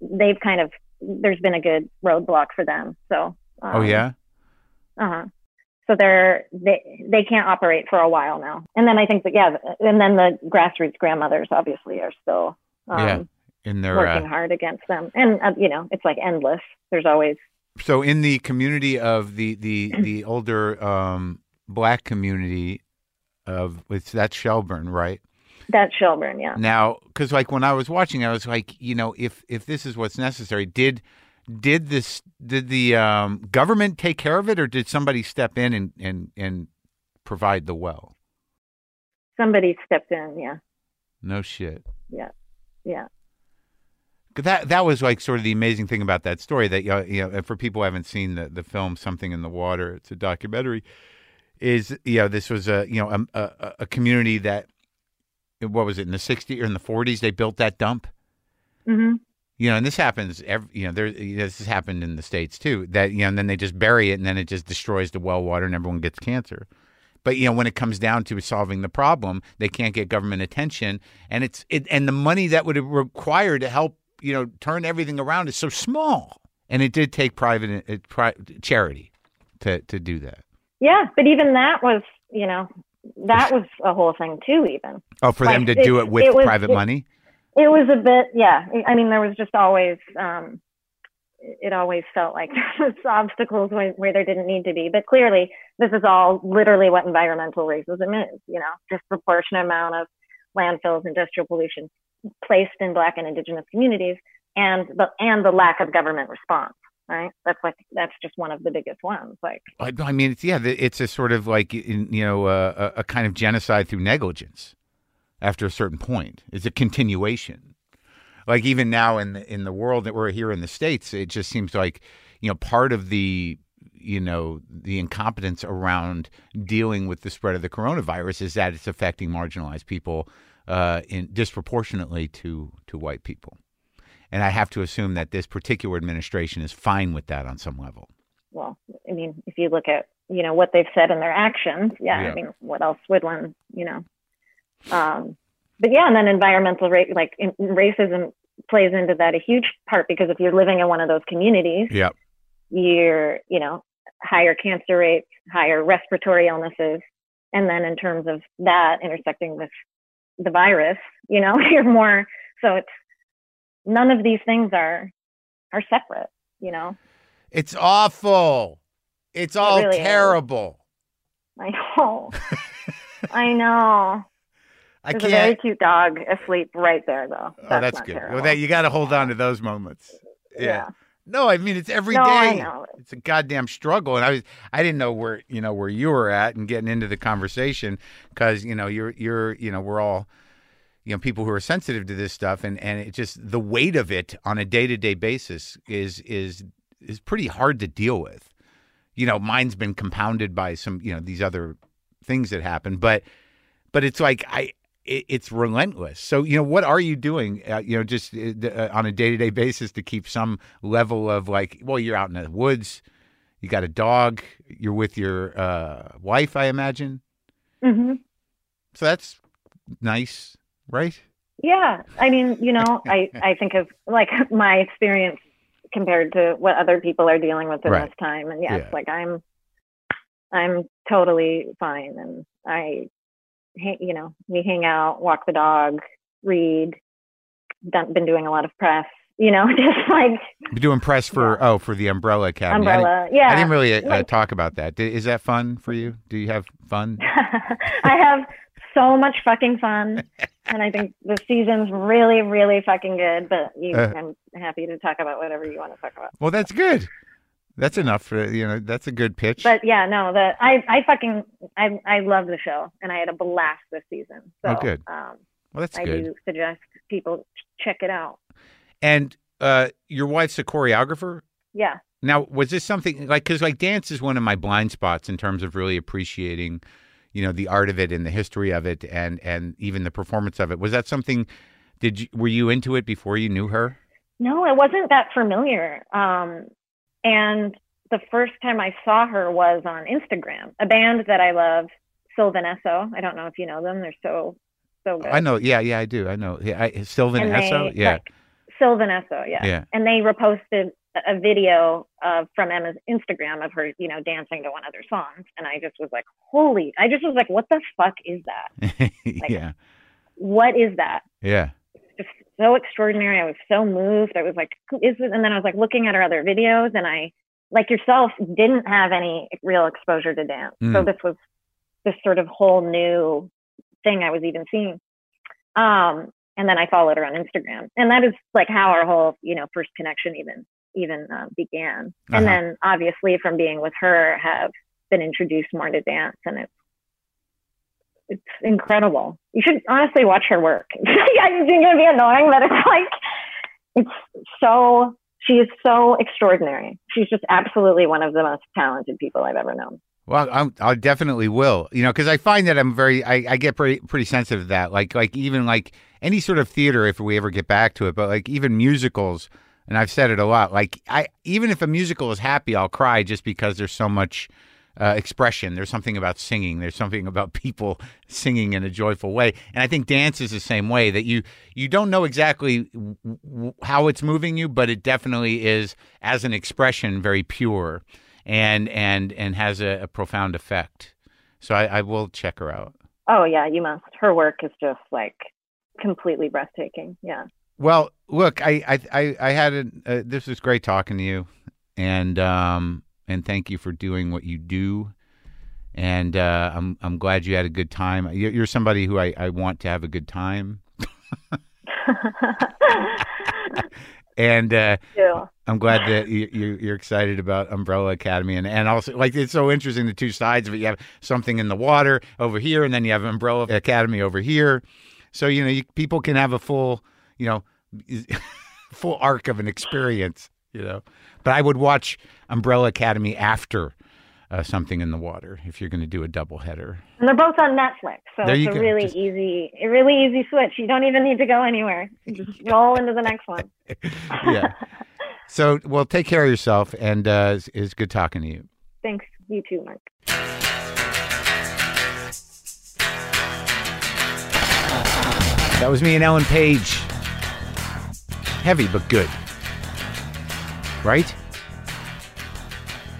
they've kind of, there's been a good roadblock for them. So, um, oh, yeah. Uh huh. So they're, they, they can't operate for a while now. And then I think that, yeah, and then the grassroots grandmothers obviously are still, um, yeah in their working uh, hard against them, and uh, you know it's like endless. There's always so in the community of the the the older um, black community of it's that's Shelburne, right? That's Shelburne, yeah. Now, because like when I was watching, I was like, you know, if if this is what's necessary, did did this did the um, government take care of it, or did somebody step in and and and provide the well? Somebody stepped in, yeah. No shit. Yeah, yeah that that was like sort of the amazing thing about that story that you know for people who haven't seen the the film Something in the Water, it's a documentary. Is you know this was a you know a, a, a community that what was it in the 60s or in the 40s they built that dump. Mm-hmm. You know, and this happens. Every, you know, there this has happened in the states too. That you know, and then they just bury it, and then it just destroys the well water, and everyone gets cancer. But you know, when it comes down to solving the problem, they can't get government attention, and it's it, and the money that would require to help you know turn everything around is so small, and it did take private uh, pri- charity to to do that. Yeah, but even that was you know that was a whole thing too. Even oh, for like, them to it, do it with it was, private it, money. It was a bit, yeah. I mean, there was just always, um, it always felt like there was obstacles where, where there didn't need to be. But clearly, this is all literally what environmental racism is. You know, disproportionate amount of landfills, industrial pollution placed in Black and Indigenous communities, and the and the lack of government response. Right, that's like that's just one of the biggest ones. Like, I, I mean, it's yeah, it's a sort of like you know uh, a, a kind of genocide through negligence. After a certain point, it's a continuation. Like even now in the in the world that we're here in the states, it just seems like you know part of the you know the incompetence around dealing with the spread of the coronavirus is that it's affecting marginalized people uh, in disproportionately to to white people. And I have to assume that this particular administration is fine with that on some level. well, I mean, if you look at you know what they've said in their actions, yeah, Yeah. I mean, what else would one, you know? Um, but yeah, and then environmental ra- like in, racism plays into that a huge part because if you're living in one of those communities, Yep. you're you know higher cancer rates, higher respiratory illnesses, and then in terms of that intersecting with the virus, you know, you're more so it's none of these things are are separate, you know. It's awful. It's all really is. terrible. I know. I know. I There's a very cute dog asleep right there, though. oh, that's good. terrible. Well, that you got to hold on to those moments. Yeah. yeah. No, I mean it's every day. no, I know. It's a goddamn struggle, and I was I didn't know where you know where you were at and getting into the conversation because you know you're you're you know we're all you know people who are sensitive to this stuff, and and it just the weight of it on a day to day basis is is is pretty hard to deal with. You know, mine's been compounded by some you know these other things that happen, but but it's like I. It, it's relentless. So you know, what are you doing? Uh, you know, just uh, uh, on a day to day basis to keep some level of like. Well, you're out in the woods. You got a dog. You're with your uh, wife, I imagine. Mm-hmm. So that's nice, right? Yeah. I mean, you know, I, I think of like my experience compared to what other people are dealing with in Right. this time. And yes, Yeah. like I'm, I'm totally fine. And I, you know, we hang out, walk the dog, read, done, been doing a lot of press, you know, just like You're doing press for oh for the Umbrella Academy. I umbrella. Yeah. I didn't really uh, Like- talk about that. Is that fun for you? Do you have fun? I have so much fucking fun, and I think the season's really, really fucking good. But you, Uh. I'm happy to talk about whatever you want to talk about. Well, that's good. That's enough for you know. That's a good pitch. But yeah, no, the I, I fucking, I, I love the show, and I had a blast this season. So, Oh, good. Um, well, that's I good. do suggest people check it out. And uh, your wife's a choreographer. Yeah. Now, was this something like because like dance is one of my blind spots in terms of really appreciating, you know, the art of it and the history of it and and even the performance of it. Was that something? Did you were you into it before you knew her? No, it wasn't that familiar. Um, and the first time I saw her was on Instagram. A band that I love, Sylvan Esso. I don't know if you know them. They're so, so good. I know. Yeah, yeah, I do. I know. Yeah, I, Sylvan and Esso. they, Yeah, like, Sylvan Esso, yeah. yeah. And they reposted a video of from Emma's Instagram of her, you know, dancing to one of their songs, and I just was like, holy! I just was like, what the fuck is that? yeah, What is that? yeah. So extraordinary. I was so moved. I was like, who is this? And then I was like looking at her other videos, and I, like yourself, didn't have any real exposure to dance. So Mm. this was this sort of whole new thing I was even seeing. Um, and then I followed her on Instagram, and that is like how our whole, you know, first connection even even um, began. Uh-huh. And then obviously from being with her, have been introduced more to dance, and it's it's incredible. You should honestly watch her work. I'm gonna be annoying, but it's like it's so she is so extraordinary. She's just absolutely one of the most talented people I've ever known. Well, I'm, I definitely will. You know, because I find that I'm very, I, I get pretty, pretty sensitive to that. Like, like even like any sort of theater, if we ever get back to it, but like even musicals, and I've said it a lot. Like, I even if a musical is happy, I'll cry just because there's so much uh, expression. There's something about singing. There's something about people singing in a joyful way. And I think dance is the same way. That you you don't know exactly w- w- how it's moving you, but it definitely is as an expression very pure and and and has a, a profound effect. So I, I will check her out. Oh yeah, you must. Her work is just like completely breathtaking. Yeah. Well, look, I I I, I had a, uh, this was great talking to you, and um and thank you for doing what you do, and uh, I'm I'm glad you had a good time. You're, you're somebody who I, I want to have a good time, and uh. I'm glad that you, you, you're excited about Umbrella Academy, and and also like it's so interesting the two sides of it. You have something in the water over here, and then you have Umbrella Academy over here. So you know you, people can have a full you know full arc of an experience. You know, but I would watch Umbrella Academy after uh, something in the water if you're going to do a double header. And they're both on Netflix, so There it's a go. really Just- easy, a really easy switch. You don't even need to go anywhere. Just roll into the next one. yeah. So well, take care of yourself, and uh, it's, it's good talking to you. Thanks. You too, Marc. That was me and Ellen Page. Heavy but good. Right?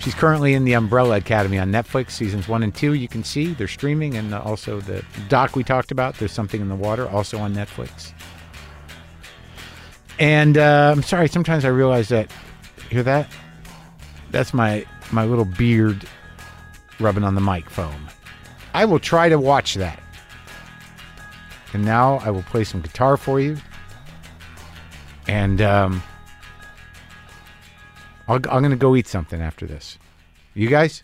She's currently in the Umbrella Academy on Netflix, seasons one and two. You can see they're streaming, and also the doc we talked about, There's Something in the Water, also on Netflix. And uh, I'm sorry, sometimes I realize that. Hear that? That's my my little beard rubbing on the mic foam. I will try to watch that. And now I will play some guitar for you. And um, I'll, I'm going to go eat something after this. You guys?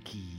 Monkey.